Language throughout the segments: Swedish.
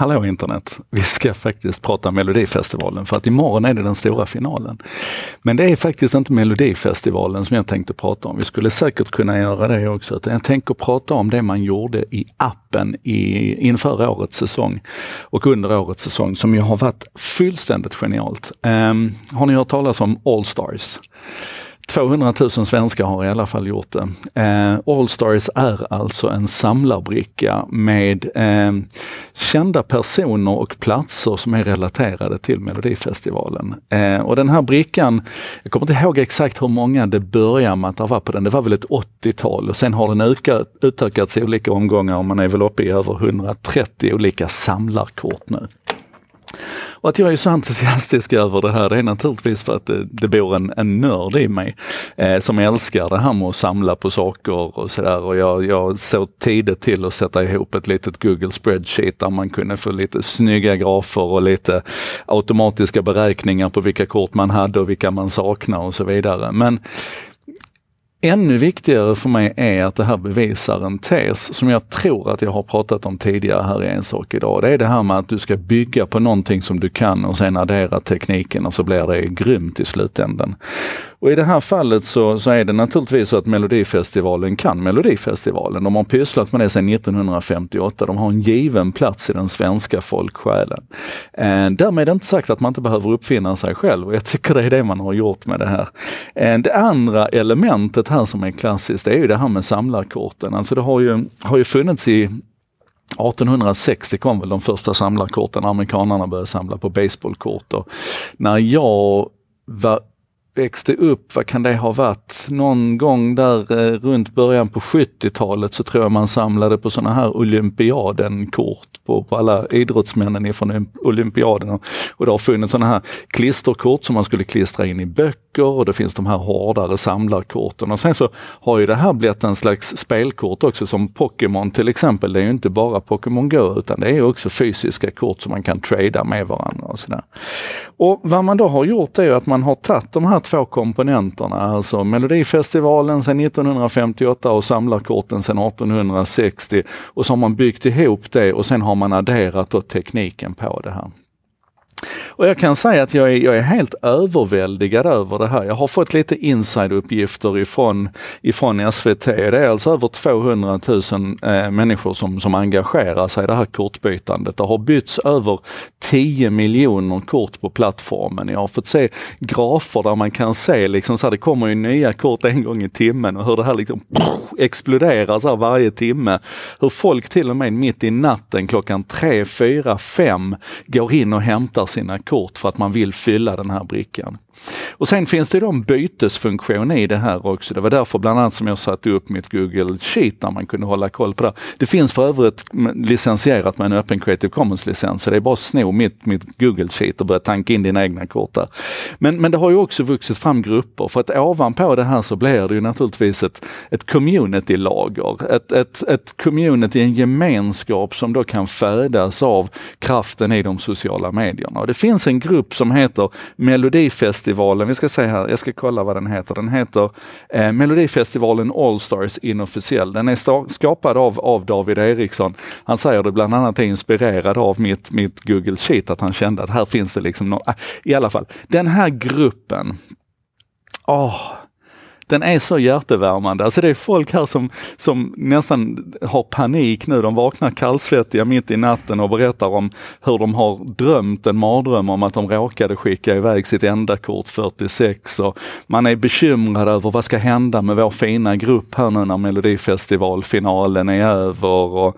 hallå internet, vi ska faktiskt prata Melodifestivalen för att imorgon är det den stora finalen. Men det är faktiskt inte Melodifestivalen som jag tänkte prata om. Vi skulle säkert kunna göra det också. Jag tänker prata om det man gjorde i appen i, inför årets säsong och under årets säsong som ju har varit fullständigt genialt. Um, har ni hört talas om Allstars? 200 000 svenskar har i alla fall gjort det. Eh, Allstars är alltså en samlarbricka med eh, kända personer och platser som är relaterade till Melodifestivalen. Eh, och den här brickan, jag kommer inte ihåg exakt hur många det började med att det var på den. Det var väl ett 80-tal och sen har den utökat, utökats i olika omgångar och man är väl uppe i över 130 olika samlarkort nu. Och att jag är så entusiastisk över det här, det är naturligtvis för att det, det bor en, en nörd i mig eh, som älskar det här med att samla på saker och sådär. Och jag, jag såg tidigt till att sätta ihop ett litet Google spreadsheet där man kunde få lite snygga grafer och lite automatiska beräkningar på vilka kort man hade och vilka man saknar och så vidare. Men Ännu viktigare för mig är att det här bevisar en tes som jag tror att jag har pratat om tidigare här i En sak idag. Det är det här med att du ska bygga på någonting som du kan och sen addera tekniken och så blir det grymt i slutändan. Och i det här fallet så, så är det naturligtvis så att Melodifestivalen kan Melodifestivalen. De har pysslat med det sedan 1958. De har en given plats i den svenska folksjälen. Eh, därmed är det inte sagt att man inte behöver uppfinna sig själv och jag tycker det är det man har gjort med det här. Eh, det andra elementet här som är klassiskt det är ju det här med samlarkorten. Alltså det har ju, har ju funnits i 1860 kom väl de första samlarkorten, amerikanerna började samla på baseballkort. När jag var växte upp, vad kan det ha varit, någon gång där eh, runt början på 70-talet så tror jag man samlade på sådana här olympiadenkort på, på alla idrottsmännen ifrån olympiaden. Och det har funnits sådana här klisterkort som man skulle klistra in i böcker och det finns de här hårdare samlarkorten. Och sen så har ju det här blivit en slags spelkort också som Pokémon till exempel. Det är ju inte bara Pokémon Go utan det är också fysiska kort som man kan trada med varandra och sådär. Och vad man då har gjort är att man har tagit de här två komponenterna, alltså Melodifestivalen sedan 1958 och samlarkorten sedan 1860 och så har man byggt ihop det och sen har man adderat då tekniken på det här. Och jag kan säga att jag är, jag är helt överväldigad över det här. Jag har fått lite insideuppgifter ifrån, ifrån SVT. Det är alltså över 200 000 eh, människor som, som engagerar sig i det här kortbytandet. Det har bytts över 10 miljoner kort på plattformen. Jag har fått se grafer där man kan se liksom så här, det kommer ju nya kort en gång i timmen och hur det här liksom exploderar så här varje timme. Hur folk till och med mitt i natten klockan 3, 4, 5 går in och hämtar sina kort för att man vill fylla den här brickan. Och sen finns det då en bytesfunktion i det här också. Det var därför bland annat som jag satte upp mitt Google Sheet där man kunde hålla koll på det. Det finns för övrigt licensierat med en öppen Creative Commons-licens, så det är bara att sno mitt, mitt Google Sheet och börja tanka in dina egna kort där. Men, men det har ju också vuxit fram grupper, för att ovanpå det här så blir det ju naturligtvis ett, ett community-lager. Ett, ett, ett community, en gemenskap som då kan födas av kraften i de sociala medierna. Och det finns en grupp som heter Melodifest Melodifestivalen, vi ska se här, jag ska kolla vad den heter. Den heter eh, Melodifestivalen Allstars inofficiell. Den är skapad av, av David Eriksson. Han säger det bland annat är inspirerad av mitt, mitt Google Sheet, att han kände att här finns det liksom något. Äh, I alla fall, den här gruppen, åh, den är så hjärtevärmande. Alltså det är folk här som, som nästan har panik nu. De vaknar kallsvettiga mitt i natten och berättar om hur de har drömt en mardröm om att de råkade skicka iväg sitt enda kort 46 och man är bekymrad över vad ska hända med vår fina grupp här nu när Melodifestivalfinalen är över. Och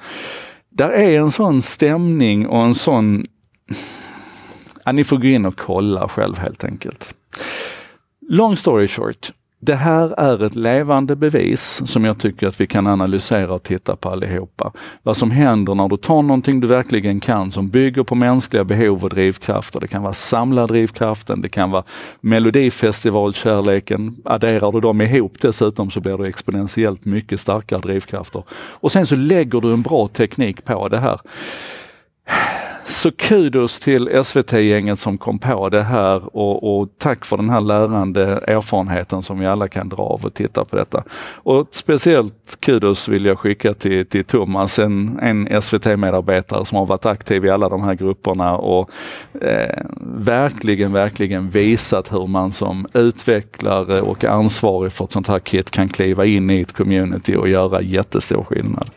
där är en sån stämning och en sån... Ja, ni får gå in och kolla själv helt enkelt. Long story short. Det här är ett levande bevis som jag tycker att vi kan analysera och titta på allihopa. Vad som händer när du tar någonting du verkligen kan som bygger på mänskliga behov och drivkrafter. Det kan vara samlardrivkraften, det kan vara melodifestivalkärleken. Adderar du dem ihop dessutom så blir det exponentiellt mycket starkare drivkrafter. Och sen så lägger du en bra teknik på det här så kudos till SVT-gänget som kom på det här och, och, tack för den här lärande erfarenheten som vi alla kan dra av och titta på detta. Och speciellt kudos vill jag skicka till, till Thomas, en, en SVT-medarbetare som har varit aktiv i alla de här grupperna och eh, verkligen, verkligen visat hur man som utvecklare och ansvarig för ett sånt här kit kan kliva in i ett community och göra jättestor skillnad.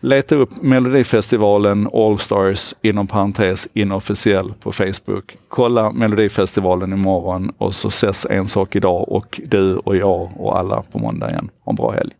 Leta upp Melodifestivalen Allstars inom parentes inofficiell på Facebook. Kolla Melodifestivalen imorgon och så ses En sak idag och du och jag och alla på måndag igen. Ha en bra helg!